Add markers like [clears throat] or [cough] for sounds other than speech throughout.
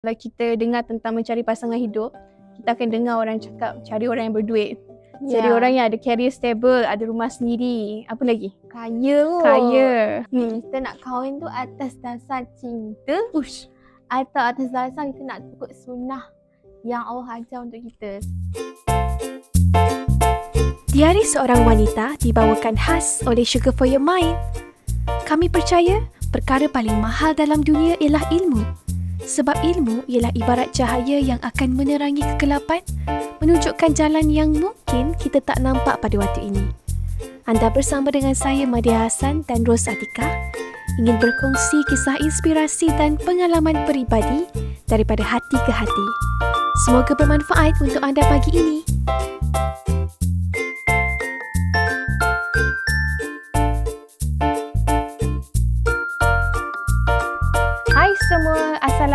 Kalau kita dengar tentang mencari pasangan hidup, kita akan dengar orang cakap cari orang yang berduit. Cari orang yang ada career stable, ada rumah sendiri. Apa lagi? kaya kot. Kaya. Hmm. Kita nak kahwin tu atas dasar cinta Ush. atau atas dasar kita nak ikut sunnah yang Allah ajar untuk kita. Diari seorang wanita dibawakan khas oleh Sugar for Your Mind. Kami percaya perkara paling mahal dalam dunia ialah ilmu. Sebab ilmu ialah ibarat cahaya yang akan menerangi kegelapan, menunjukkan jalan yang mungkin kita tak nampak pada waktu ini. Anda bersama dengan saya Madia Hassan dan Ros Atika ingin berkongsi kisah inspirasi dan pengalaman peribadi daripada hati ke hati. Semoga bermanfaat untuk anda pagi ini.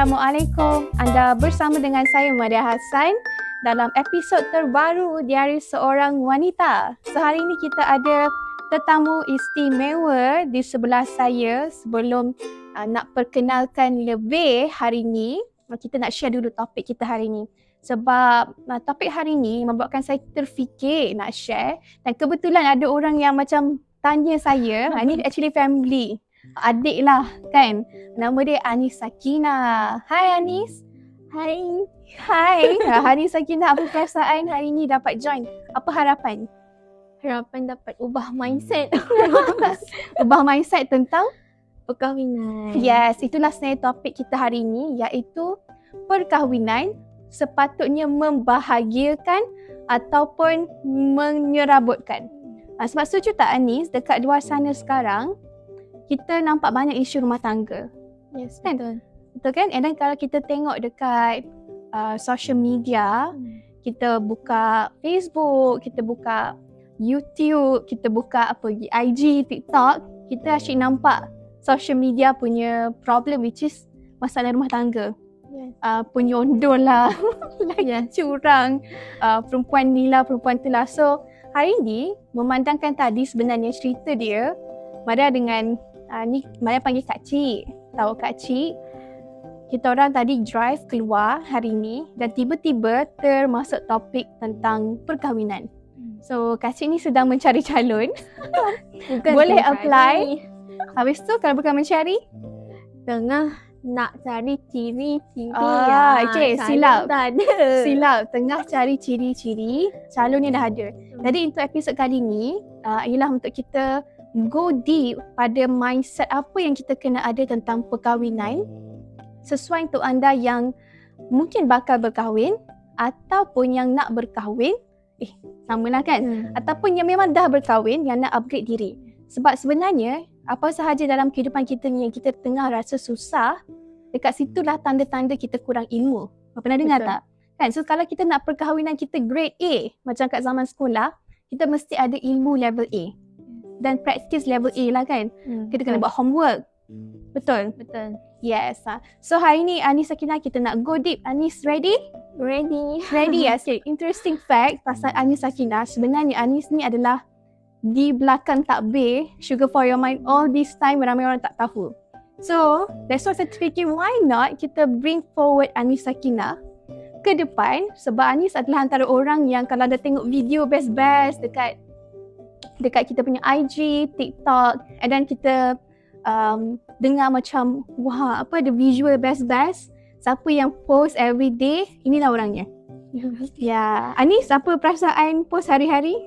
Assalamualaikum. Anda bersama dengan saya Madia Hassan dalam episod terbaru Diari Seorang Wanita. So hari ini kita ada tetamu istimewa di sebelah saya sebelum uh, nak perkenalkan lebih hari ini. Kita nak share dulu topik kita hari ini. Sebab uh, topik hari ini membuatkan saya terfikir nak share dan kebetulan ada orang yang macam tanya saya, ah, ini [laughs] actually family adik lah kan. Nama dia Anis Sakina. Hai Anis. Hai. Hai. [laughs] Hari Sakina apa perasaan hari ni dapat join? Apa harapan? Harapan dapat ubah mindset [laughs] Ubah mindset tentang? perkahwinan. Yes, itulah sebenarnya topik kita hari ini iaitu perkahwinan sepatutnya membahagiakan ataupun menyerabutkan. Ah, sebab setuju tak Anis dekat luar sana sekarang kita nampak banyak isu rumah tangga. Yes, Kan? betul. Betul kan? And then kalau kita tengok dekat uh, social media, Hmm. kita buka Facebook, kita buka YouTube, kita buka apa lagi, IG, TikTok, kita asyik nampak social media punya problem which is masalah rumah tangga. Yes. Uh, penyondol lah, [laughs] lagi Yes. curang, uh, perempuan ni lah, perempuan tu lah. So, hari ni memandangkan tadi sebenarnya cerita dia, Maria dengan, uh, ni Maria panggil Kak Cik. Tahu Kak Cik, kita orang tadi drive keluar hari ni dan tiba-tiba termasuk topik tentang perkahwinan. So, Kak Cik ni sedang mencari calon. Bukan [laughs] Boleh apply. ni. Habis tu kalau bukan mencari, Tengah nak cari ciri-ciri Ah, yang okey, calon silap. Silap tengah cari ciri-ciri calonnya dah ada. Jadi untuk episod kali ni uh, ialah untuk kita go deep pada mindset apa yang kita kena ada tentang perkahwinan sesuai untuk anda yang mungkin bakal berkahwin ataupun yang nak berkahwin eh samalah kan Hmm. ataupun yang memang dah berkahwin yang nak upgrade diri. Sebab sebenarnya apa sahaja dalam kehidupan kita ni yang kita tengah rasa susah, dekat situlah tanda-tanda kita kurang ilmu. Pernah dengar Betul. tak? Kan? So kalau kita nak perkahwinan kita grade A macam kat zaman sekolah, kita mesti ada ilmu level A. Dan practice level A lah kan. Hmm, Kita kena betul. buat homework. Betul? Betul. Yes. ha. So hari ni Anis Sakina kita nak go deep. Anis ready? Ready. [laughs] Ready ya. Okay. Interesting fact pasal Anis Sakina. Sebenarnya Anis ni adalah di belakang takbir Sugar for your mind all this time ramai orang tak tahu. So, that's why saya terfikir why not kita bring forward Anis Sakina ke depan sebab Anis adalah antara orang yang kalau ada tengok video best-best dekat dekat kita punya IG, TikTok and then kita um, dengar macam wah apa ada visual best-best siapa yang post every day inilah orangnya. [laughs] Ya, Anis apa perasaan post hari-hari?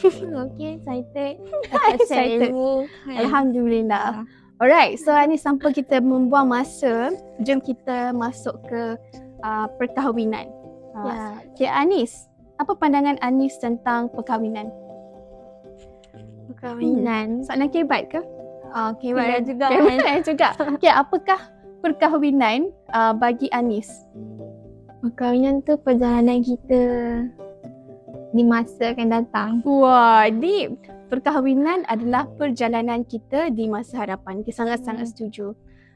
[laughs] okay, excited. [laughs] Excited. ilmu. Alhamdulillah. Alright, so Anis tanpa kita membuang masa, jom kita masuk ke uh, perkahwinan. Uh, Ya. Okay, Anis, apa pandangan Anis tentang perkahwinan? Perkahwinan. Soalan kebat ke? Oh, kebat juga. Kebat [laughs] juga. Okay, apakah perkahwinan uh, bagi Anis? Perkahwinan tu perjalanan kita di masa akan datang. Wah, deep. Perkahwinan adalah perjalanan kita di masa hadapan. Kita sangat-sangat Hmm. setuju.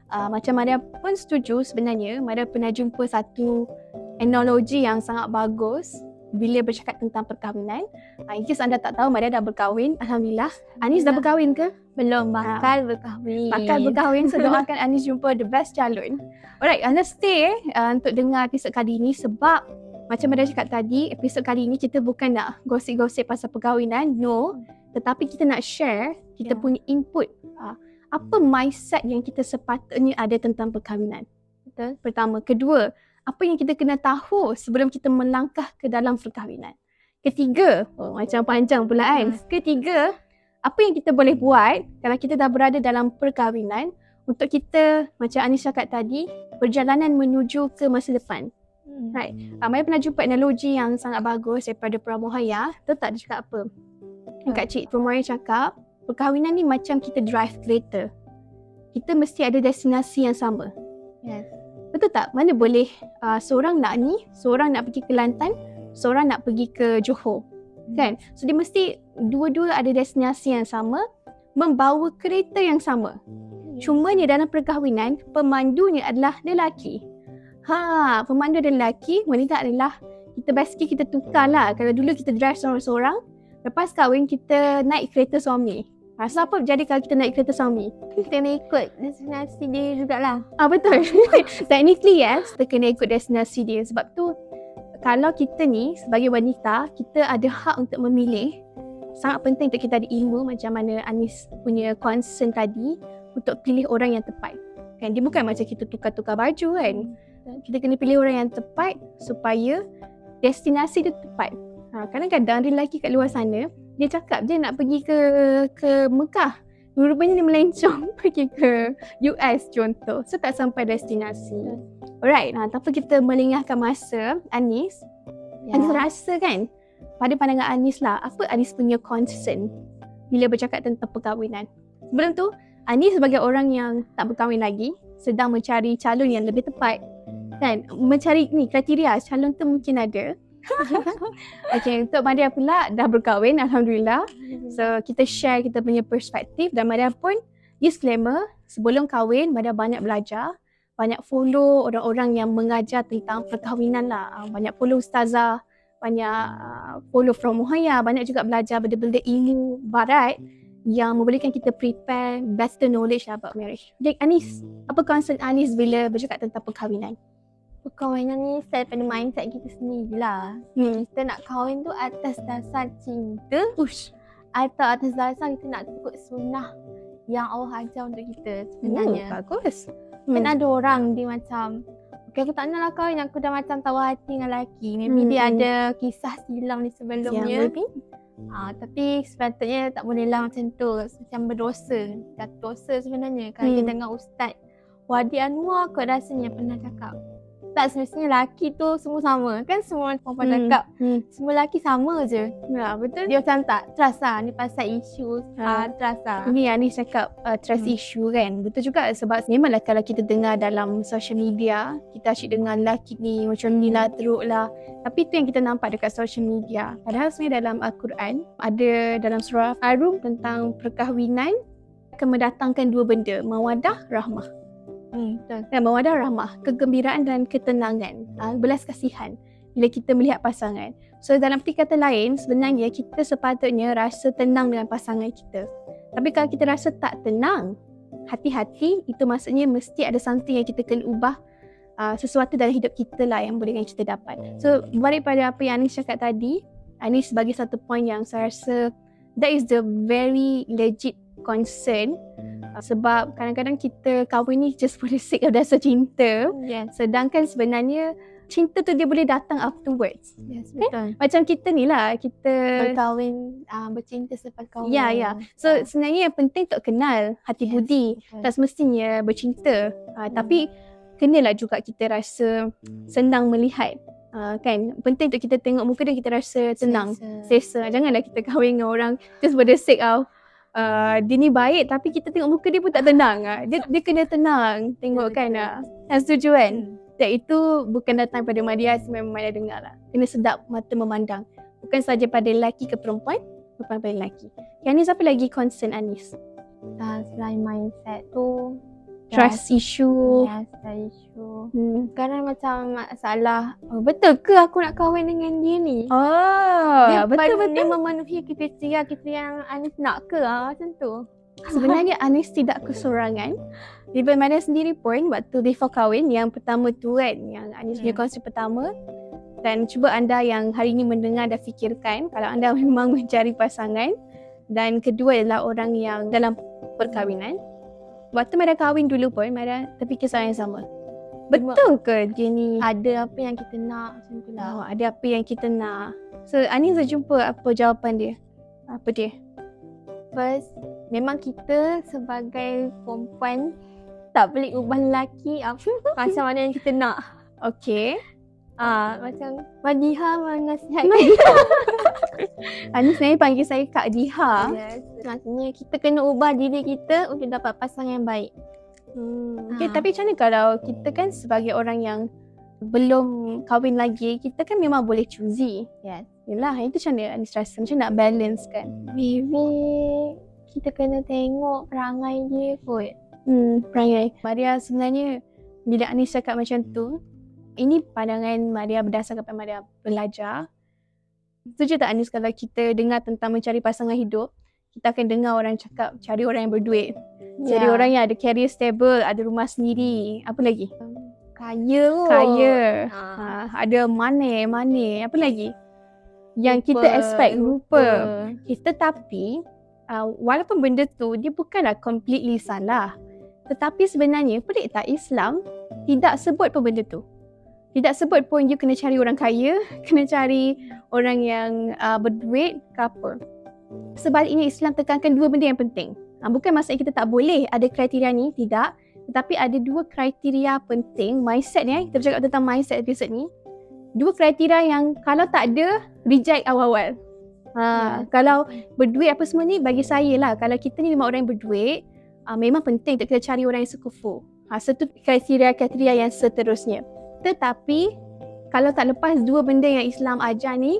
Uh, macam Maria pun setuju sebenarnya. Maria pernah jumpa satu analogi yang sangat bagus bila bercakap tentang perkahwinan. Uh, in case anda tak tahu, Maria dah berkahwin. Alhamdulillah. Anis dah berkahwin ke? Belum bakal berkahwin. Bakal berkahwin. So doakan Anis jumpa the best calon. Alright, anda stay uh, untuk dengar episod kali ini sebab macam Maria cakap tadi, episod kali ini kita bukan nak gosip-gosip pasal perkahwinan. No. Tetapi kita nak share kita Ya. punya input. Uh, apa mindset yang kita sepatutnya ada tentang perkahwinan? Betul. Pertama. Kedua, apa yang kita kena tahu sebelum kita melangkah ke dalam perkahwinan. Ketiga, oh, macam panjang pula kan. Hmm. Ketiga, apa yang kita boleh buat kalau kita dah berada dalam perkahwinan untuk kita, macam Anis cakap tadi, perjalanan menuju ke masa depan. Hmm. Right. Uh, Maya pernah jumpa analogi yang sangat bagus daripada Pramohaya. Tahu tak dia cakap apa? Kak Cik Pramohaya cakap, perkahwinan ni macam kita drive kereta. Kita mesti ada destinasi yang sama. Yes. Betul tak? Mana boleh uh, seorang nak ni, seorang nak pergi ke Kelantan, seorang nak pergi ke Johor. Kan? So dia mesti dua-dua ada destinasi yang sama, membawa kereta yang sama. Cumanya dalam perkahwinan, pemandunya adalah lelaki. Ha, pemandu adalah lelaki, wanita adalah kita basically kita tukar lah. Kalau dulu kita drive seorang-seorang, lepas kahwin kita naik kereta suami. Ha, so apa jadi kalau kita naik kereta suami? Kita kena ikut destinasi dia jugalah. Ah betul. [laughs] Technically yes, kita kena ikut destinasi dia. Sebab tu kalau kita ni sebagai wanita, kita ada hak untuk memilih. Sangat penting untuk kita ada ilmu macam mana Anis punya concern tadi untuk pilih orang yang tepat. Kan dia bukan macam kita tukar-tukar baju kan. Kita kena pilih orang yang tepat supaya destinasi dia tepat. Ha, kadang-kadang ada lelaki kat luar sana, dia cakap dia nak pergi ke ke Mekah. Rupanya dia melencong [laughs] pergi ke US contoh. So tak sampai destinasi. Alright, nah, tanpa kita melengahkan masa, Anis, Ya. Anis rasa kan, pada pandangan Anis lah, apa Anis punya concern bila bercakap tentang perkahwinan? Sebelum tu, Anis sebagai orang yang tak berkahwin lagi, sedang mencari calon yang lebih tepat. Kan, mencari ni kriteria calon tu mungkin ada. [laughs] okay, untuk Maria pula dah berkahwin, Alhamdulillah. So kita share kita punya perspektif dan Maria pun disclaimer sebelum kahwin Maria banyak belajar, banyak follow orang-orang yang mengajar tentang perkahwinan lah. Ah, Banyak follow ustazah, banyak ah, follow from Muhaya, banyak juga belajar benda-benda ilmu barat yang membolehkan kita prepare better knowledge about marriage. Jadi Anis, apa concern Anis bila bercakap tentang perkahwinan? Perkahwinan ni start daripada mindset kita sendiri lah. Hmm. Kita nak kahwin tu atas dasar cinta Ush. atau atas dasar kita nak ikut sunnah yang Allah ajar untuk kita sebenarnya. bagus. Kan Hmm. ada orang dia macam Okay, aku tak nak lah kahwin. Aku dah macam tahu hati dengan lelaki. Maybe Hmm, dia hmm. ada kisah silam ni Ya, sebelumnya. maybe. Ah, tapi sepatutnya tak boleh lah macam tu. Macam berdosa. Dah dosa sebenarnya. Kalau Hmm. kita dengar Ustaz Wadi Anwar kot rasanya pernah cakap. Tak semestinya lelaki tu semua sama. Kan semua perempuan Hmm. cakap Hmm. semua lelaki sama je. Ya, betul. Dia macam tak trust lah. Ni pasal isu Ha. ah, trust lah. Ni cakap uh, trust Hmm. issue kan. Betul juga sebab memanglah kalau kita dengar dalam social media, kita asyik dengar lelaki ni macam ni lah, teruk lah. Tapi itu yang kita nampak dekat social media. Padahal sebenarnya dalam Al-Quran, ada dalam surah Ar-Rum tentang perkahwinan akan mendatangkan dua benda, mawadah, rahmah. Hmm, betul. Dan mawadah, rahmah, kegembiraan dan ketenangan, uh, belas kasihan bila kita melihat pasangan. So dalam kata lain, sebenarnya kita sepatutnya rasa tenang dengan pasangan kita. Tapi kalau kita rasa tak tenang, hati-hati itu maksudnya mesti ada something yang kita kena ubah uh, sesuatu dalam hidup kita lah yang boleh yang kita dapat. So balik pada apa yang Anis cakap tadi, Anis sebagai satu point yang saya rasa that is the very legit concern uh, sebab kadang-kadang kita kahwin ni just for the sake of dasar cinta Yes. sedangkan sebenarnya cinta tu dia boleh datang afterwards. Yes, betul. Macam kita ni lah, kita Berkahwin, ah, bercinta selepas kahwin. Ya, ya. So sebenarnya yang penting untuk kenal hati Yes, budi. betul. Tak semestinya bercinta. Uh, Tapi kenalah juga kita rasa senang melihat. Uh, kan penting untuk kita tengok muka dia kita rasa tenang, selesa. Janganlah kita kahwin dengan orang just for the sake of uh, dia ni baik tapi kita tengok muka dia pun tak tenang. Uh. Dia dia kena tenang tengok kan. Uh. Setuju kan? Hmm. Dan itu bukan datang pada Maria memang Maria dengar lah. Kena sedap mata memandang. Bukan saja pada lelaki ke perempuan, perempuan pada lelaki. Yang ni siapa lagi concern Anis? Ah, selain mindset tu trust issue. Yes, issue. Hmm. Sekarang macam masalah, oh, betul ke aku nak kahwin dengan dia ni? Oh, dia betul pen- betul. Dia memenuhi kriteria-kriteria yang Anis nak ke ah, macam tu. [laughs] Sebenarnya Anis tidak kesorangan. Di mana sendiri pun waktu before kahwin yang pertama tu kan yang Anis punya Hmm. konsep pertama dan cuba anda yang hari ini mendengar dan fikirkan kalau anda [laughs] memang mencari pasangan dan kedua adalah orang yang dalam perkahwinan. Waktu Mada kahwin dulu pun Mada terfikir soalan yang sama. Betul ke dia ni Ada apa yang kita nak macam tu lah. Oh, ada apa yang kita nak. So Anis dah jumpa apa jawapan dia? Apa dia? First, memang kita sebagai perempuan tak boleh ubah lelaki apa macam mana yang kita nak. Okay. Ah, macam Madiha [laughs] menasihatkan. Anis sebenarnya panggil saya Kak Diha. yes. Maksudnya kita kena ubah diri kita untuk dapat pasangan yang baik. Hmm. Okay, Ha. tapi macam mana kalau kita kan sebagai orang yang belum kahwin lagi, kita kan memang boleh choosy. Yes. Yelah, itu macam mana Anis rasa? Macam nak balance kan? Maybe kita kena tengok perangai dia kot. Hmm, perangai. Maria sebenarnya bila Anis cakap macam tu, ini pandangan Maria berdasarkan apa Maria belajar. Setuju tak Anis kalau kita dengar tentang mencari pasangan hidup, kita akan dengar orang cakap cari orang yang berduit. Cari orang yang ada career stable, ada rumah sendiri. Apa lagi? kaya kot. Kaya. Ha. Ha, ada money, money. Apa lagi? Yang kita Rupa, expect rupa. rupa. Okay, tetapi uh, walaupun benda tu dia bukanlah completely salah. Tetapi sebenarnya pelik tak Islam tidak sebut pun benda tu. Tidak sebut pun you kena cari orang kaya, kena cari orang yang uh, berduit ke apa. Sebaliknya Islam tekankan dua benda yang penting. Uh, bukan maksudnya kita tak boleh ada kriteria ni, tidak. Tetapi ada dua kriteria penting, mindset ni eh. Kita bercakap tentang mindset episode ni. Dua kriteria yang kalau tak ada, reject awal-awal. Ha, Ya. Kalau berduit apa semua ni bagi saya lah. Kalau kita ni memang orang yang berduit, uh, memang penting untuk kita cari orang yang sekufu. Ha, satu kriteria-kriteria yang seterusnya. Tetapi, kalau tak lepas dua benda yang Islam ajar ni,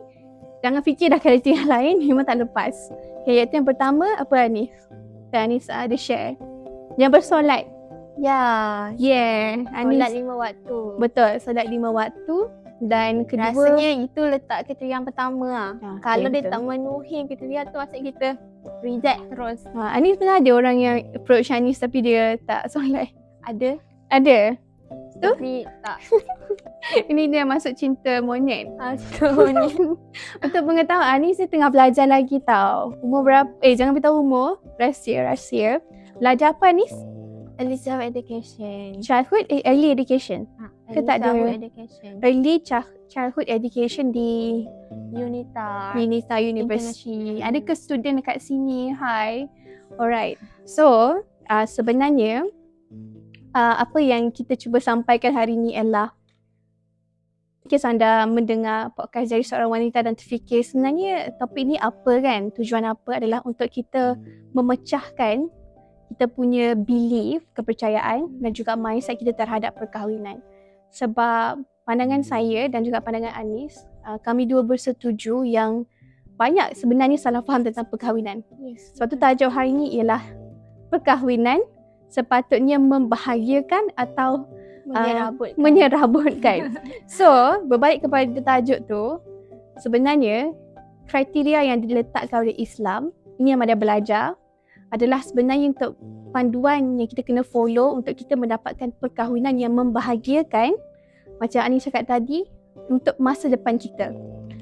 jangan fikir dah kriteria [laughs] lain, memang tak lepas. Okay, iaitu yang pertama, apa Anis? Dan Anis ada share. Yang bersolat. Ya, Yeah, Anis. solat lima waktu. Betul, solat lima waktu. Dan kedua, Rasanya itu letak kriteria yang pertama lah. Ah, Kalau okay, dia betul. tak memenuhi kriteria tu maksud kita reject terus. Ha, Anis pernah ada orang yang approach Anis tapi dia tak solat. Ada Ada. Tu? tapi tak. [laughs] Ini dia masuk cinta monyet. Aduh. [laughs] Untuk pengetahuan Anis dia tengah belajar lagi tau. Umur berapa? Eh jangan beritahu umur. Rahsia, rahsia. Belajar apa Anis? Early self education. Childhood eh, early education. Ke Early tak ada? childhood education. Early child, childhood education di Unita. Unita University. Ada ke student dekat sini? Hai. Alright. So, uh, sebenarnya uh, apa yang kita cuba sampaikan hari ni ialah Jika anda mendengar podcast dari seorang wanita dan terfikir sebenarnya topik ni apa kan? Tujuan apa adalah untuk kita memecahkan kita punya belief, kepercayaan dan juga mindset kita terhadap perkahwinan. Sebab pandangan saya dan juga pandangan Anis, uh, kami dua bersetuju yang banyak sebenarnya salah faham tentang perkahwinan. Yes. Sebab tu tajuk hari ni ialah perkahwinan sepatutnya membahagiakan atau Menyerabut. menyerabutkan. [laughs] so, berbalik kepada tajuk tu, sebenarnya kriteria yang diletakkan oleh Islam, ini yang ada belajar, adalah sebenarnya untuk panduan yang kita kena follow untuk kita mendapatkan perkahwinan yang membahagiakan macam Ani cakap tadi untuk masa depan kita.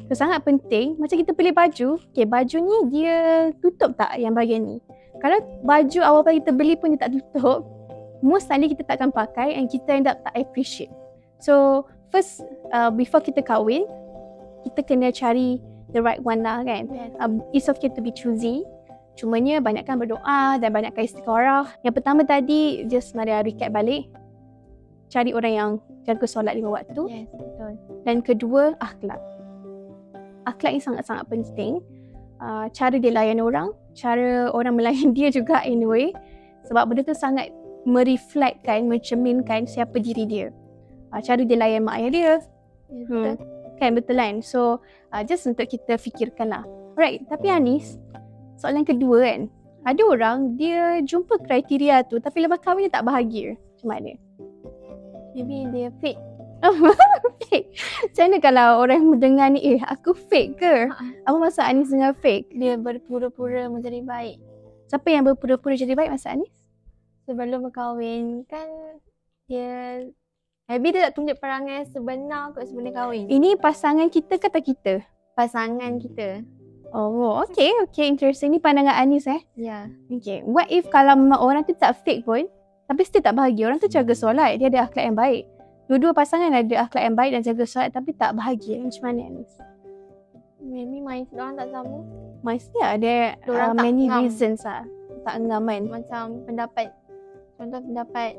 So, sangat penting macam kita pilih baju, okay, baju ni dia tutup tak yang bahagian ni? Kalau baju awal kali kita beli pun dia tak tutup, most likely kita takkan pakai and kita end up tak appreciate. So, first uh, before kita kahwin, kita kena cari the right one lah kan. Yes. Um, it's okay to be choosy. Cumanya banyakkan berdoa dan banyakkan istiqarah. Yang pertama tadi, just mari recap balik. Cari orang yang jaga solat lima waktu. Yes, betul. Dan kedua, akhlak. Akhlak ni sangat-sangat penting. Uh, cara dia layan orang, cara orang melayan dia juga in a way. Sebab benda tu sangat mereflektkan, mencerminkan siapa diri dia. Uh, cara dia layan mak ayah dia. Yes, Hmm. Kan betul kan? So, uh, just untuk kita fikirkan lah. Alright, tapi Anis, soalan kedua kan. Ada orang dia jumpa kriteria tu tapi lepas kahwin dia tak bahagia. Macam mana? Maybe dia fake. Fake. [laughs] Macam mana kalau orang yang mendengar ni, eh aku fake ke? Apa maksud Anis dengan fake? Dia berpura-pura menjadi baik. Siapa yang berpura-pura jadi baik maksud Anis? Sebelum berkahwin kan dia Maybe dia tak tunjuk perangai sebenar kot sebelum dia kahwin. Ini pasangan kita ke tak kita? Pasangan kita. Oh, okay, okay, interesting. Ni pandangan Anis eh. Ya. Okay, what if kalau memang orang tu tak fake pun, tapi still tak bahagia. Orang tu jaga solat, dia ada akhlak yang baik. Dua-dua pasangan ada akhlak yang baik dan jaga solat tapi tak bahagia. Macam mana Anis? Maybe mindset orang tak sama. Mesti ada uh, many ngam. reasons lah. Tak ngam kan. Macam pendapat contoh pendapat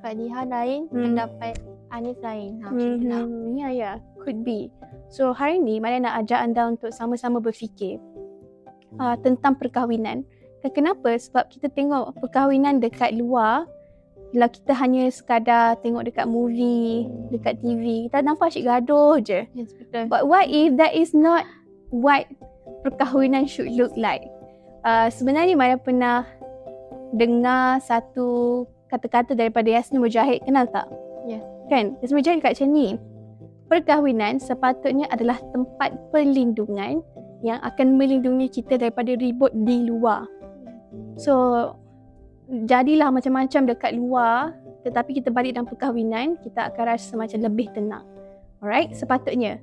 Kak Diha lain, Hmm. pendapat Anis lain. Ha, lah. Hmm, ya, ya. Could be. So, hari ni Maya nak ajak anda untuk sama-sama berfikir uh, tentang perkahwinan. Dan kenapa? Sebab kita tengok perkahwinan dekat luar, kalau kita hanya sekadar tengok dekat movie, dekat TV, kita nampak asyik gaduh je. Yes, betul. But what if that is not what perkahwinan should look like? Uh, sebenarnya Maya pernah dengar satu kata-kata daripada Yasmin Mujahid. Kenal tak? Ya. Kan? Yasmin Mujahid kat macam ni. Perkahwinan sepatutnya adalah tempat perlindungan yang akan melindungi kita daripada ribut di luar. So, jadilah macam-macam dekat luar tetapi kita balik dalam perkahwinan, kita akan rasa macam lebih tenang. Alright? Sepatutnya.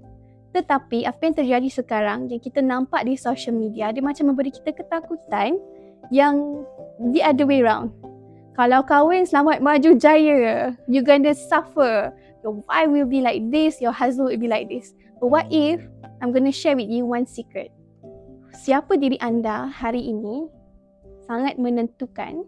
Tetapi apa yang terjadi sekarang yang kita nampak di social media dia macam memberi kita ketakutan yang the other way round. Kalau kahwin selamat maju jaya, you gonna suffer. Your wife will be like this, your husband will be like this. But what if I'm gonna share with you one secret. Siapa diri anda hari ini sangat menentukan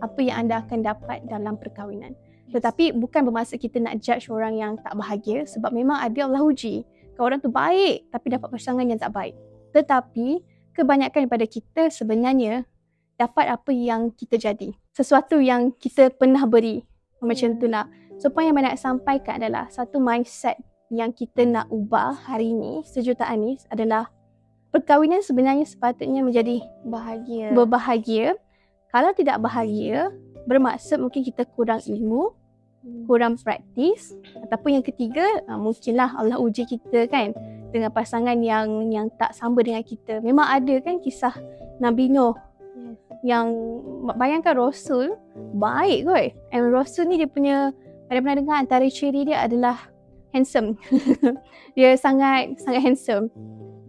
apa yang anda akan dapat dalam perkahwinan. Tetapi bukan bermaksud kita nak judge orang yang tak bahagia sebab memang ada Allah uji. Kalau orang tu baik tapi dapat pasangan yang tak baik. Tetapi kebanyakan daripada kita sebenarnya dapat apa yang kita jadi. Sesuatu yang kita pernah beri. Macam Hmm. itulah. So point yang saya nak sampaikan adalah satu mindset yang kita nak ubah hari ini, sejuta Anis adalah perkahwinan sebenarnya sepatutnya menjadi Bahagia. berbahagia. Kalau tidak bahagia, bermaksud mungkin kita kurang ilmu, kurang praktis ataupun yang ketiga uh, mungkinlah Allah uji kita kan dengan pasangan yang yang tak sama dengan kita. Memang ada kan kisah Nabi Nuh yang bayangkan Rasul baik kot. And Rasul ni dia punya ada pernah dengar antara ciri dia adalah handsome. [laughs] dia sangat sangat handsome.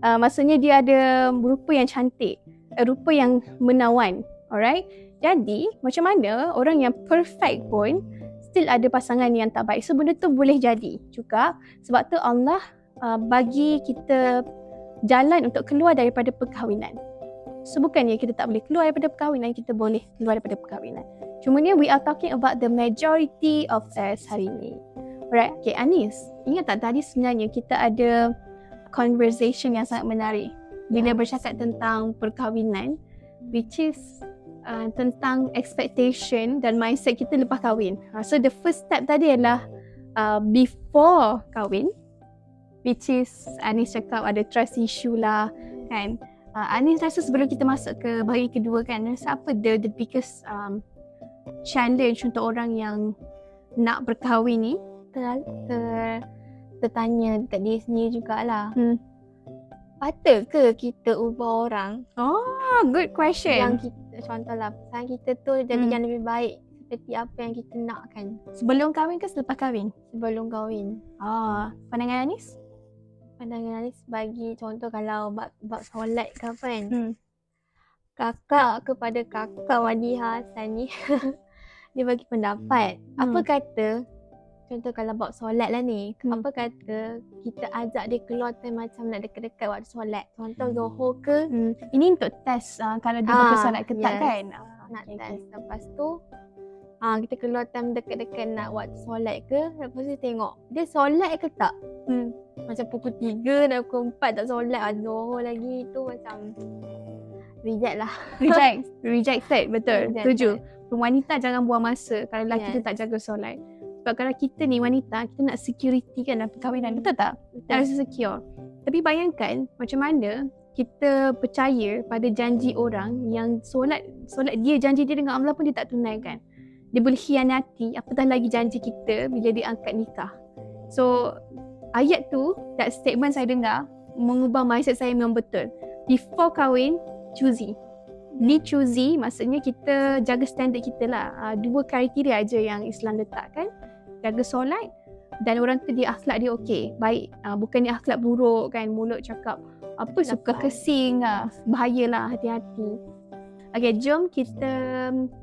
Uh, maksudnya dia ada rupa yang cantik, rupa yang menawan. Alright? Jadi, macam mana orang yang perfect pun still ada pasangan yang tak baik. So, benda tu boleh jadi juga. Sebab tu Allah uh, bagi kita jalan untuk keluar daripada perkahwinan. So, bukannya kita tak boleh keluar daripada perkahwinan, kita boleh keluar daripada perkahwinan. Cumanya we are talking about the majority of us hari ni. Alright, okay Anis, ingat tak tadi sebenarnya kita ada conversation yang sangat menarik bila Ya. bercakap tentang perkahwinan which is uh, tentang expectation dan mindset kita lepas kahwin. Uh, so the first step tadi adalah uh, before kahwin which is Anis cakap ada trust issue lah kan. Uh, Anis rasa sebelum kita masuk ke bahagian kedua kan, rasa apa the, the biggest um, challenge untuk orang yang nak berkahwin ni? ter, ter, tertanya dekat diri sendiri jugalah. Hmm. Patut ke kita ubah orang Oh, good question. yang kita contohlah pasangan kita tu jadi Hmm. yang lebih baik seperti apa yang kita nakkan sebelum kahwin ke selepas kahwin? sebelum kahwin. Ah, pandangan Anis? Pandangan Anis bagi contoh kalau bab, bab solat ke apa kan. Hmm. Kakak kepada kakak Wadiha Hassan ni [laughs] dia bagi pendapat. Apa Hmm. kata contoh kalau bab solat lah ni. Hmm. Apa kata kita ajak dia keluar time macam nak dekat-dekat waktu solat. Contoh Zohor ke Hmm. Ini untuk test uh, kalau dia Ah, solat ketat yes. kan? Ah, nak okay, test. okay. Lepas tu ah kita keluar time dekat-dekat nak waktu solat ke. Lepas tu tengok dia solat ke tak. Hmm. Macam pukul 3 dan pukul 4 tak solat. Ah, Zohor lagi tu macam reject lah. [laughs] Reject. Rejected, betul. Rejected. Setuju. Wanita jangan buang masa kalau lelaki tu Yes. tak jaga solat. Sebab kalau kita ni wanita, kita nak security kan dalam perkahwinan. Betul tak? Nak rasa secure. Tapi bayangkan macam mana kita percaya pada janji orang yang solat solat dia janji dia dengan Allah pun dia tak tunaikan. dia boleh khianati apatah lagi janji kita bila dia angkat nikah. So ayat tu, that statement saya dengar mengubah mindset saya memang betul. Before kahwin, choosy. Be choosy maksudnya kita jaga standard kita lah. Uh, dua kriteria aja yang Islam letakkan. Jaga solat dan orang tu dia akhlak dia okey. Baik. Uh, bukan dia akhlak buruk kan. Mulut cakap apa suka kesing lah. Bahayalah hati-hati. Okay, jom kita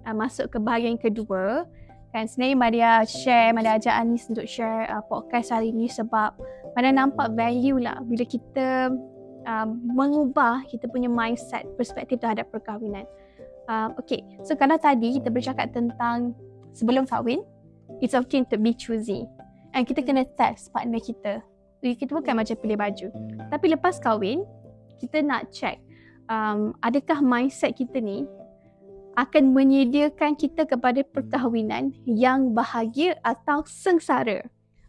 uh, masuk ke bahagian kedua. Kan sebenarnya Maria share, Maria ajak Anis untuk share uh, podcast hari ni sebab Maria nampak value lah bila kita uh, mengubah kita punya mindset, perspektif terhadap perkahwinan. Uh, okay, so kalau tadi kita bercakap tentang sebelum kahwin, it's okay to be choosy. And kita kena test partner kita. Kita bukan macam pilih baju. Tapi lepas kahwin, kita nak check um, adakah mindset kita ni akan menyediakan kita kepada perkahwinan yang bahagia atau sengsara.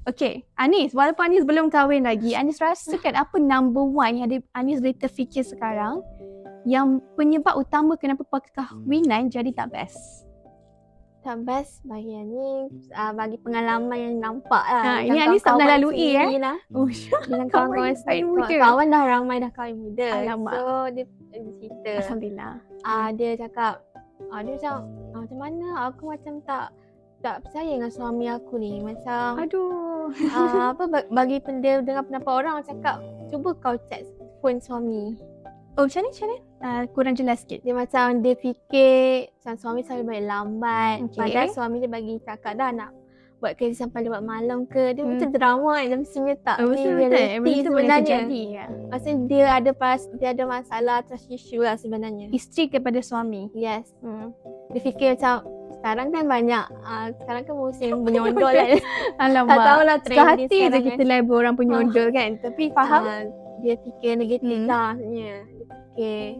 Okay, Anis, walaupun Anis belum kahwin lagi, Anis rasakan apa number one yang Anis boleh terfikir sekarang yang penyebab utama kenapa perkahwinan jadi tak best? Tak best bagi Anis, uh, bagi pengalaman yang nampak lah. Ha, ini Anis tak pernah lalui eh? Lah. Oh, Dengan kawan-kawan kahwin muda. Kawan dah ramai dah kahwin muda. Alamak. So, dia, dia cerita. Alhamdulillah. Ah, dia cakap, ah, dia macam, ah, macam mana aku macam tak tak percaya dengan suami aku ni. Macam, Aduh. ah, apa ba- bagi dia dengar pendapat orang cakap, cuba kau check phone suami. Oh, macam ni, macam ni? Uh, kurang jelas sikit. Dia macam dia fikir macam suami selalu balik lambat. Okay. Padahal suami dia bagi cakap dah nak buat kerja sampai lewat malam ke. Dia Hmm. macam drama kan. Mestinya tak. Oh, Ni betul betul. reality Benda tu boleh sebenarnya. terjadi. Ya. Maksudnya dia ada pas dia ada masalah trust issue lah sebenarnya. Isteri kepada suami. Yes. Hmm. Dia fikir macam sekarang kan banyak uh, sekarang kan musim [laughs] penyondol kan. Alamak. tak tahulah Suka trend hati je kita label orang penyondol [laughs] kan. Tapi faham? Ah, dia fikir negatif Hmm. lah maksudnya. Fikir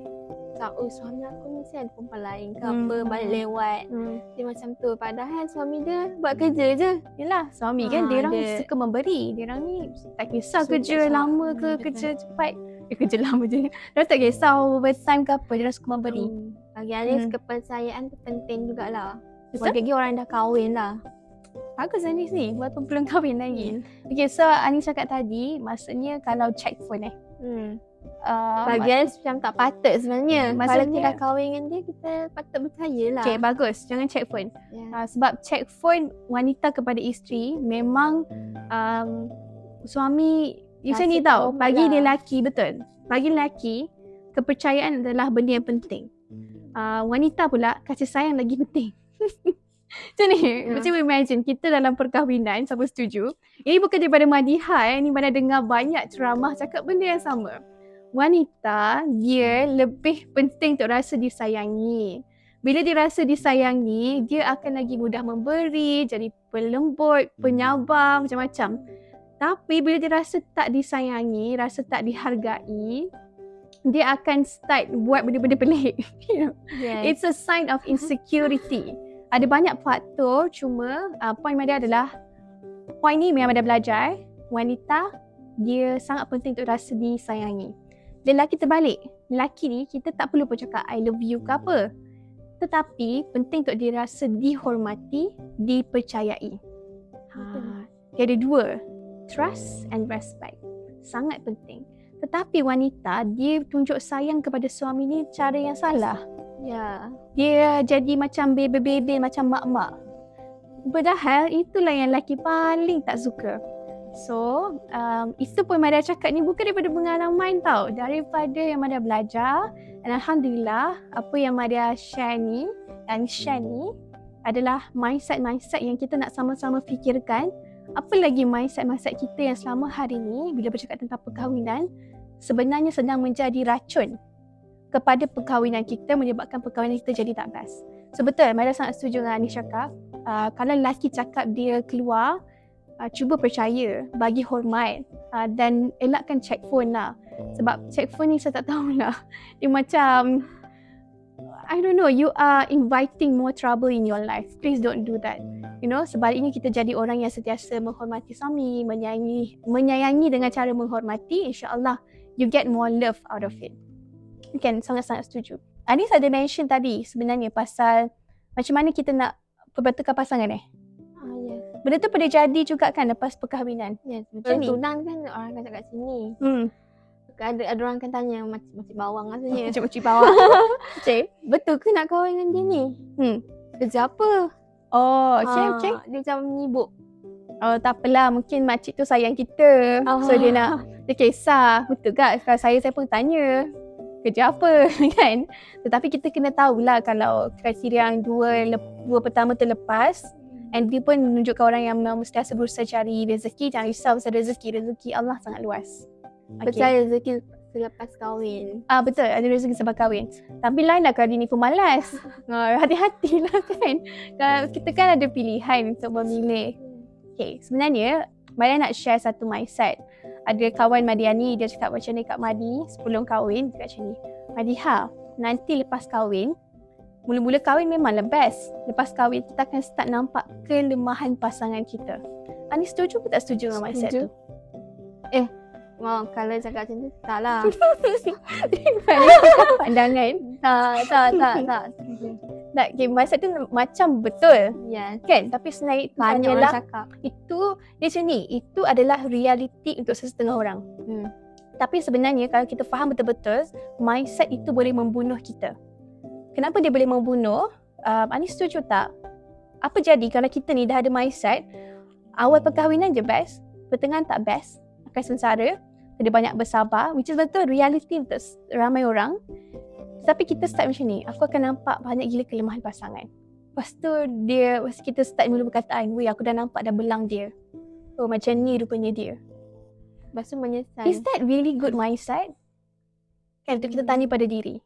macam oh suami aku ni ada perempuan lain ke Hmm. apa balik lewat. Hmm. Dia macam tu padahal suami dia buat kerja je. Yelah, suami kan Ah, dia orang dia- suka memberi. Dia orang ni tak kisah Suka kerja kisah. lama ke Hmm, kerja cepat. Eh, kerja lama je. Dia orang tak kisah overtime ke apa. Dia orang suka memberi. Hmm. Bagi Anis Hmm. kepercayaan tu penting jugalah. Betul? Bagi orang yang dah kahwin lah. Bagus Anis ni. Walaupun belum kahwin lagi. Hmm. Okay, so Anis cakap tadi, maksudnya kalau check phone eh. Hmm. Uh, Bagi Anis macam tak patut sebenarnya. Kalau Maksudnya- kita dah kahwin dengan dia, kita patut percaya lah. Okay, bagus. Jangan check phone. Ya. Uh, sebab check phone wanita kepada isteri memang um, suami macam ni tau. tahu Bagi lah. dia lelaki, betul. Bagi lelaki, kepercayaan adalah benda yang penting. Uh, wanita pula, kasih sayang lagi penting. [laughs] Macam ni, Ya. macam imagine kita dalam perkahwinan, siapa setuju? Ini bukan daripada Madiha eh, ni mana dengar banyak ceramah cakap benda yang sama. Wanita, dia lebih penting untuk rasa disayangi. Bila dia rasa disayangi, dia akan lagi mudah memberi, jadi pelembut, penyabar, macam-macam. Tapi bila dia rasa tak disayangi, rasa tak dihargai, dia akan start buat benda-benda pelik. You [laughs] know? Yes. It's a sign of insecurity. Ada banyak faktor cuma uh, point dia adalah point ni memang ada belajar wanita dia sangat penting untuk rasa disayangi. Lelaki terbalik. Lelaki ni kita tak perlu pun cakap I love you ke apa. Tetapi penting untuk dia rasa dihormati, dipercayai. Ha, dia ada dua. Trust and respect. Sangat penting. Tetapi wanita dia tunjuk sayang kepada suami ni cara yang salah Ya. dia jadi macam bebe-bebe macam mak-mak. Padahal itulah yang lelaki paling tak suka. So, um, itu pun Maria cakap ni bukan daripada pengalaman tau. Daripada yang Maria belajar. Dan Alhamdulillah, apa yang Maria share ni, dan share ni adalah mindset-mindset yang kita nak sama-sama fikirkan. Apa lagi mindset-mindset kita yang selama hari ni, bila bercakap tentang perkahwinan, sebenarnya sedang menjadi racun kepada perkahwinan kita menyebabkan perkahwinan kita jadi tak best. So betul, Maria sangat setuju dengan Anis cakap. Uh, kalau lelaki cakap dia keluar, uh, cuba percaya, bagi hormat uh, dan elakkan check phone lah. Sebab check phone ni saya tak tahulah. [laughs] Dia macam, I don't know, you are inviting more trouble in your life. Please don't do that. You know, sebaliknya kita jadi orang yang sentiasa menghormati suami, menyayangi, menyayangi dengan cara menghormati, insyaAllah you get more love out of it. Kan sangat-sangat setuju. Anis ada mention tadi sebenarnya pasal macam mana kita nak perbetulan pasangan eh? Ah. Benda tu pernah jadi juga kan lepas perkahwinan? Yes, Macam ni? Tunang kan orang akan cakap sini. Hmm. Ada ada orang akan tanya macam macam bawang rasanya. Macam uci bawah. [laughs] Okey. Betul ke nak kahwin dengan dia ni? Hmm. Kerja apa? Oh, okey Ah, okey. Dia macam menyibuk. Oh, tak apalah. Mungkin makcik tu sayang kita. So, dia nak, dia kisah. Betul tak? Kalau saya, saya pun tanya. Kerja apa [laughs] kan? Tetapi kita kena tahulah kalau kriteria yang dua, dua pertama tu lepas and dia pun menunjukkan orang yang memang mesti berusaha cari rezeki. Jangan risau pasal rezeki. Rezeki Allah sangat luas. Okay. Percaya rezeki selepas kahwin. Ah betul, ada rezeki sebab kahwin. Tapi lain lah kalau dia ni pemalas. [laughs] Ah, hati-hatilah [laughs] kan. Kalau kita kan ada pilihan untuk memilih. Okay, sebenarnya Maria nak share satu mindset. Ada kawan Madiani, dia cakap macam ni kat Madi sebelum kahwin, dia cakap macam ni. Madiha, nanti lepas kahwin, mula-mula kahwin memanglah best. Lepas kahwin, kita akan start nampak kelemahan pasangan kita. Ani setuju ke tak setuju dengan mindset Setuju. tu? Mau kalau cakap macam tu, tak lah. [laughs] Pandangan. tak, tak, tak, tak. Tak, okay, mindset tu macam betul. Yes. Kan? Tapi sebenarnya itu Banyak orang cakap. itu dia macam ni, itu adalah realiti untuk sesetengah orang. Hmm. Tapi sebenarnya kalau kita faham betul-betul, mindset itu boleh membunuh kita. Kenapa dia boleh membunuh? Um, Ani setuju tak? Apa jadi kalau kita ni dah ada mindset, awal perkahwinan je best, pertengahan tak best, akan sengsara, ada banyak bersabar, which is betul reality untuk ramai orang. Tapi kita start macam ni, aku akan nampak banyak gila kelemahan pasangan. Lepas tu dia, lepas kita start mula perkataan, weh aku dah nampak dah belang dia. Oh macam ni rupanya dia. Lepas tu menyesal. Is that really good mindset? Kan tu kita tanya pada diri.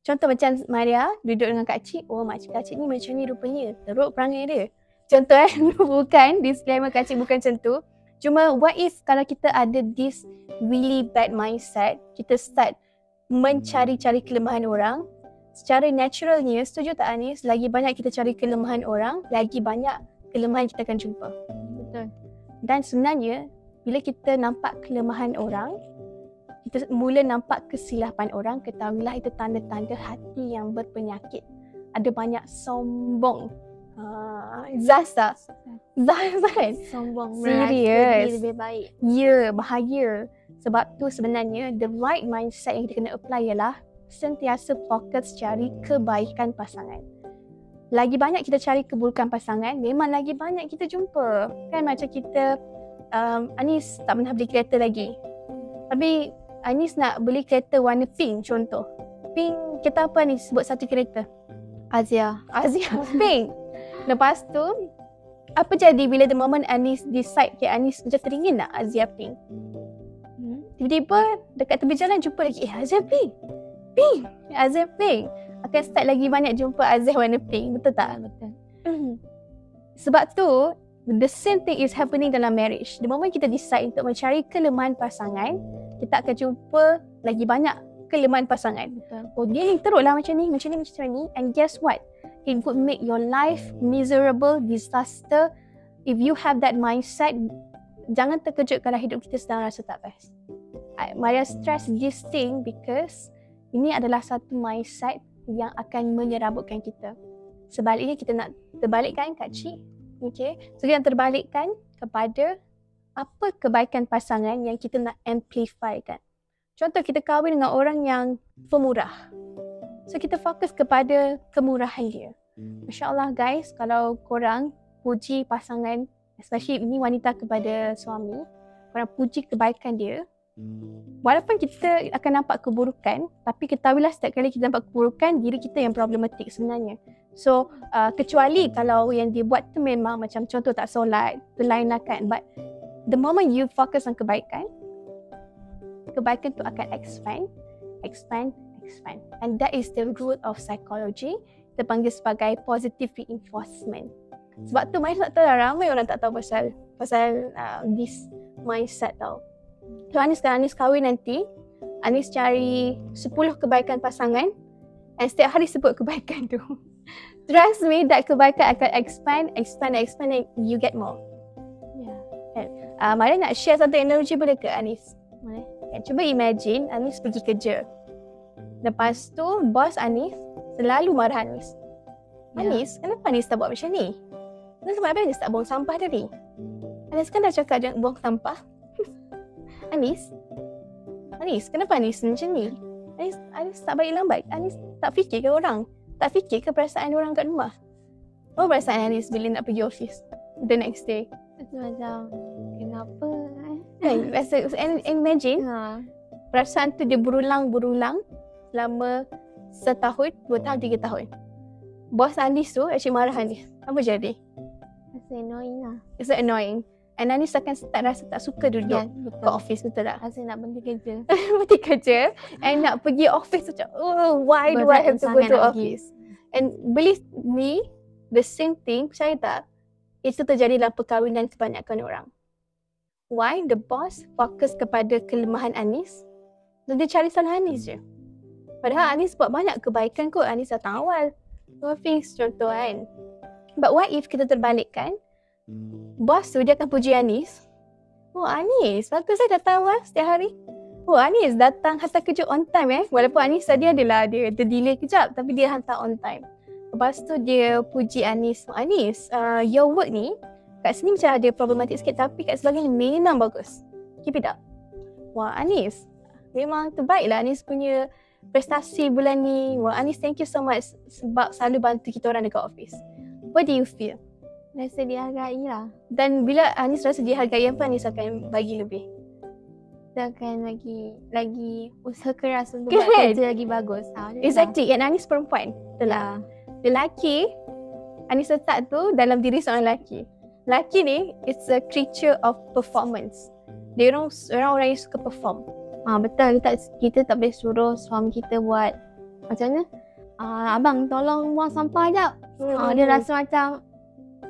Contoh macam Maria duduk dengan Kak Cik, oh makcik Kak Cik ni macam ni rupanya. Teruk perangai dia. Contoh eh, [laughs] bukan disclaimer Kak Cik bukan macam tu. Cuma what if kalau kita ada this really bad mindset, kita start mencari-cari kelemahan orang, secara naturalnya, setuju tak Anis, lagi banyak kita cari kelemahan orang, lagi banyak kelemahan kita akan jumpa. Betul. Dan sebenarnya bila kita nampak kelemahan orang, kita mula nampak kesilapan orang, ketahuilah itu tanda-tanda hati yang berpenyakit. Ada banyak sombong. Ha, Zaz kan? Sombong. Merasa lebih baik. Ya, bahaya. Sebab tu sebenarnya the right mindset yang kita kena apply ialah sentiasa fokus cari kebaikan pasangan. Lagi banyak kita cari keburukan pasangan, memang lagi banyak kita jumpa. Kan macam kita, um, Anis tak pernah beli kereta lagi. Tapi Anis nak beli kereta warna pink contoh. Pink, kita apa Anis sebut satu kereta? Azia. Azia [laughs] pink. Lepas tu, apa jadi bila the moment Anis decide, okay Anis macam teringin nak Azia pink. Hmm. Tiba-tiba dekat tepi jalan jumpa lagi, eh Azia pink. Pink. Azia pink. Akan start lagi banyak jumpa Azia warna pink. Betul tak? Betul. [clears throat] Sebab tu, the same thing is happening dalam marriage. The moment kita decide untuk mencari kelemahan pasangan, kita akan jumpa lagi banyak kelemahan pasangan. Betul. Oh dia yang teruk lah macam ni, macam ni, macam ni. And guess what? It would make your life miserable, disaster. If you have that mindset, jangan terkejut kalau hidup kita sedang rasa tak best. I, Maria stress this thing because ini adalah satu mindset yang akan menyerabutkan kita. Sebaliknya kita nak terbalikkan Kak Cik. Okay. So nak terbalikkan kepada apa kebaikan pasangan yang kita nak amplify kan. Contoh kita kahwin dengan orang yang pemurah. So kita fokus kepada kemurahan dia. Masya Allah guys, kalau korang puji pasangan, especially ini wanita kepada suami, korang puji kebaikan dia, walaupun kita akan nampak keburukan, tapi ketahuilah setiap kali kita nampak keburukan, diri kita yang problematik sebenarnya. So, uh, kecuali kalau yang dia buat tu memang macam contoh tak solat, lain kan. But the moment you focus on kebaikan, kebaikan tu akan expand, expand, expand. And that is the root of psychology. Kita panggil sebagai positive reinforcement. Sebab tu Maya tak tahu ramai orang tak tahu pasal pasal uh, this mindset tau. So Anis kalau Anis kahwin nanti, Anis cari 10 kebaikan pasangan and setiap hari sebut kebaikan tu. [laughs] Trust me, that kebaikan akan expand, expand, expand and you get more. Ya. Uh, Maya nak share satu analogy boleh ke Anis? Boleh. Okay, cuba imagine Anis pergi kerja. Lepas tu, bos Anis selalu marah Anis. Ya. Anis, kenapa Anis tak buat macam ni? Kenapa Anis tak buang sampah tadi? Anis kan dah cakap jangan buang sampah. [laughs] Anis? Anis, kenapa Anis macam ni? Anis, Anis tak balik lambat. Anis tak fikir ke orang? Tak fikir ke perasaan orang kat rumah? Apa perasaan Anis bila nak pergi office the next day? Macam kenapa eh? Kan? Rasa, and, and imagine Ha. perasaan tu dia berulang-berulang selama setahun, dua tahun, tiga tahun. Bos Anis tu actually marah Anis. Apa jadi? Rasa annoying lah. It's annoying. And Anis akan start rasa tak suka duduk Ya, kat office, betul tak? Rasa nak berhenti kerja. [laughs] Berhenti kerja and nak pergi office macam, oh, why do I have to go to office? And believe me, the same thing, percaya tak? Itu terjadi dalam perkahwinan kebanyakan orang. Why? The boss fokus kepada kelemahan Anis dan dia cari salah Anis je. Padahal Anis buat banyak kebaikan kot. Anis datang awal. Office contoh kan. But what if kita terbalikkan? Bos tu dia akan puji Anis. Oh Anis, bagus saya datang awal setiap hari. Oh Anis datang hantar kerja on time eh. Walaupun Anis tadi adalah dia terdelay kejap tapi dia hantar on time. Lepas tu dia puji Anis. Oh, Anis, uh, your work ni kat sini macam ada problematik sikit tapi kat sebagainya memang bagus. Keep it up. Wah Anis, memang terbaik lah Anis punya prestasi bulan ni. Wah Anis thank you so much sebab selalu bantu kita orang dekat office. What do you feel? Rasa dihargai lah. Dan bila Anis rasa dihargai apa Anis akan bagi lebih? Kita akan lagi lagi usaha keras untuk Kan? buat kerja lagi bagus. Ha, dia Exactly. And Anis perempuan. Betul lah. Lelaki, Anis letak tu dalam diri seorang lelaki. Lelaki ni, it's a creature of performance. Dia orang orang-orang yang suka perform. Ha, betul. Kita, kita tak boleh suruh suami kita buat macam mana? Ah, abang tolong buang sampah jap. Ha, dia rasa macam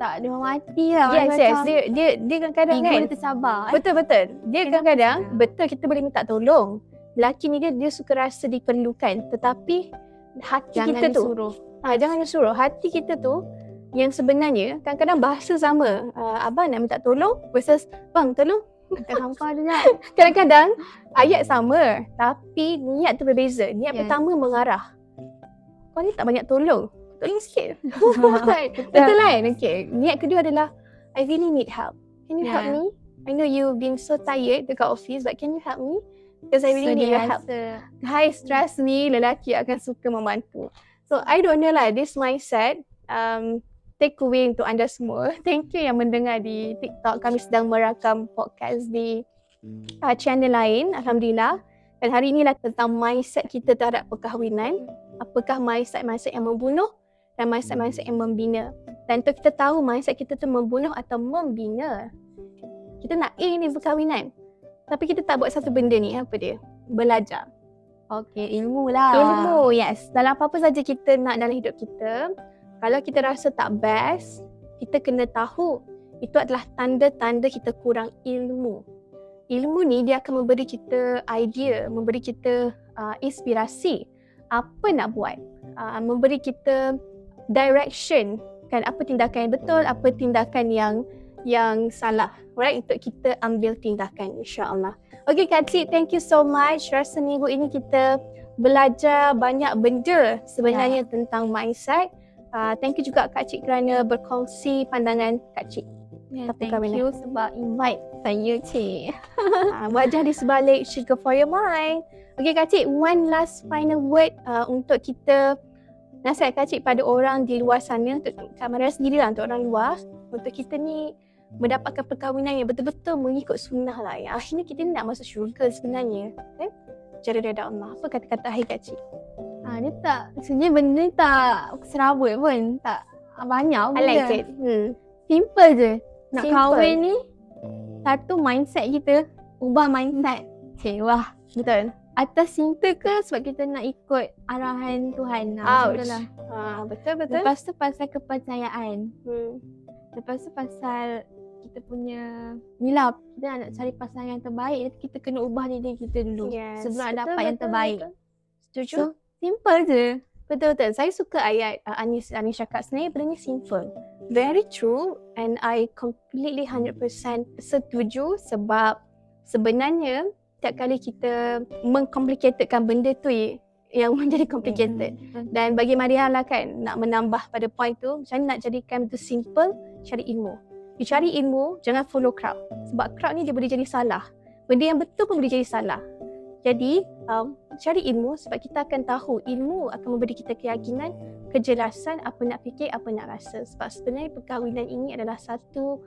tak ada hati lah. Yes, macam yes. Dia, dia, dia kadang-kadang kan. dia tersabar. Eh. Betul, betul. Dia kadang-kadang, betul kita boleh minta tolong. Lelaki ni dia, dia suka rasa diperlukan. Tetapi, hati Jangan kita tu, disuruh. Ha, jangan disuruh. Hati kita tu yang sebenarnya kadang-kadang bahasa sama. Uh, abang nak minta tolong versus bang tolong. Dia. [laughs] Kadang-kadang ayat sama tapi niat tu berbeza. Niat Yes. pertama mengarah. Kau ni tak banyak tolong. Tolong sikit. [laughs] Betul. Betul kan? Okay. Niat kedua adalah I really need help. Can you help Yeah. me? I know you've been so tired dekat office but can you help me? Because I really So, need your help. rasa high stress ni lelaki akan suka membantu. So I don't know lah this mindset um, take away untuk anda semua. [laughs] Thank you yang mendengar di TikTok. Kami sedang merakam podcast di uh, channel lain. Alhamdulillah. Dan hari inilah tentang mindset kita terhadap perkahwinan. Apakah mindset-mindset yang membunuh dan mindset-mindset yang membina. Dan untuk kita tahu mindset kita tu membunuh atau membina. Kita nak A ni perkahwinan. Tapi kita tak buat satu benda ni. Apa dia? Belajar. okey ilmu lah. Ilmu, yes. Dalam apa-apa saja kita nak dalam hidup kita, kalau kita rasa tak best, kita kena tahu itu adalah tanda-tanda kita kurang ilmu. Ilmu ni dia akan memberi kita idea, memberi kita uh, inspirasi apa nak buat, uh, memberi kita direction kan apa tindakan yang betul, apa tindakan yang yang salah, right? Untuk kita ambil tindakan insya-Allah. Okay Kak Cik, thank you so much. Rasa minggu ini kita belajar banyak benda sebenarnya tentang mindset. Uh, thank you juga Kak Cik kerana berkongsi pandangan Kak Cik. Yeah, thank kahwin you sebab invite saya cik. uh, wajah di sebalik Sugar for your mind. Okay Kak Cik, one last final word uh, untuk kita nasihat Kak Cik pada orang di luar sana, untuk Kak Maria sendirilah untuk orang luar, untuk kita ni mendapatkan perkahwinan yang betul-betul mengikut sunnah lah. Yang akhirnya kita ni nak masuk syurga sebenarnya. Kan? Cara redha Allah. Apa kata-kata akhir Kak Cik? Ha, dia tak, sebenarnya benda ni tak serabut pun. Tak banyak pun I like it. Hmm. Simple je. Nak Simple. kahwin ni, satu mindset kita, ubah mindset. Cik, wah. Betul. Atas cinta ke sebab kita nak ikut arahan Tuhan. Ha, Ouch. betul lah. Ah, betul betul. Lepas tu pasal kepercayaan. hmm. Lepas tu pasal kita punya ni lah kita nak cari pasangan yang terbaik kita kena ubah diri kita dulu Yes. sebelum Betul, dapat yang betul, terbaik. betul. Setuju? So simple je. betul betul. Saya suka ayat uh, Anis Anis cakap sebenarnya benda ni simple. Very true and I completely 100% setuju sebab sebenarnya setiap kali kita mengcomplicatedkan benda tu yang [laughs] menjadi complicated. Hmm. Dan bagi Maria lah kan nak menambah pada point tu, macam mana nak jadikan itu simple, cari ilmu. You cari ilmu, jangan follow crowd. Sebab crowd ni dia boleh jadi salah. Benda yang betul pun boleh jadi salah. Jadi, um, cari ilmu sebab kita akan tahu ilmu akan memberi kita keyakinan, kejelasan apa nak fikir, apa nak rasa. Sebab sebenarnya perkahwinan ini adalah satu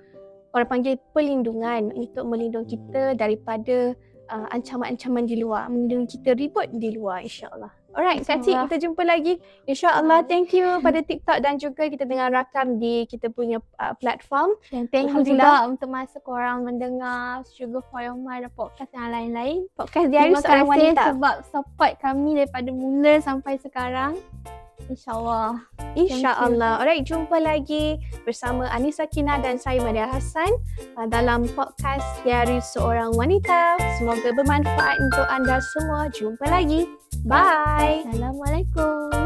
orang panggil perlindungan untuk melindungi kita daripada uh, ancaman-ancaman di luar, melindungi kita ribut di luar insya-Allah. Alright, Cik, InsyaAllah. kita jumpa lagi. InsyaAllah, thank you pada TikTok dan juga kita dengar rakam di kita punya uh, platform. Dan thank you juga untuk masa korang mendengar Sugar for Your Mind dan podcast yang lain-lain. Podcast Diari Terima Seorang kasih Wanita. sebab support kami daripada mula sampai sekarang. InsyaAllah. InsyaAllah. Alright, jumpa lagi bersama Anissa Kina dan saya Maria Hassan uh, dalam podcast Diari Seorang Wanita. Semoga bermanfaat untuk anda semua. Jumpa lagi. Bye. Assalamualaikum.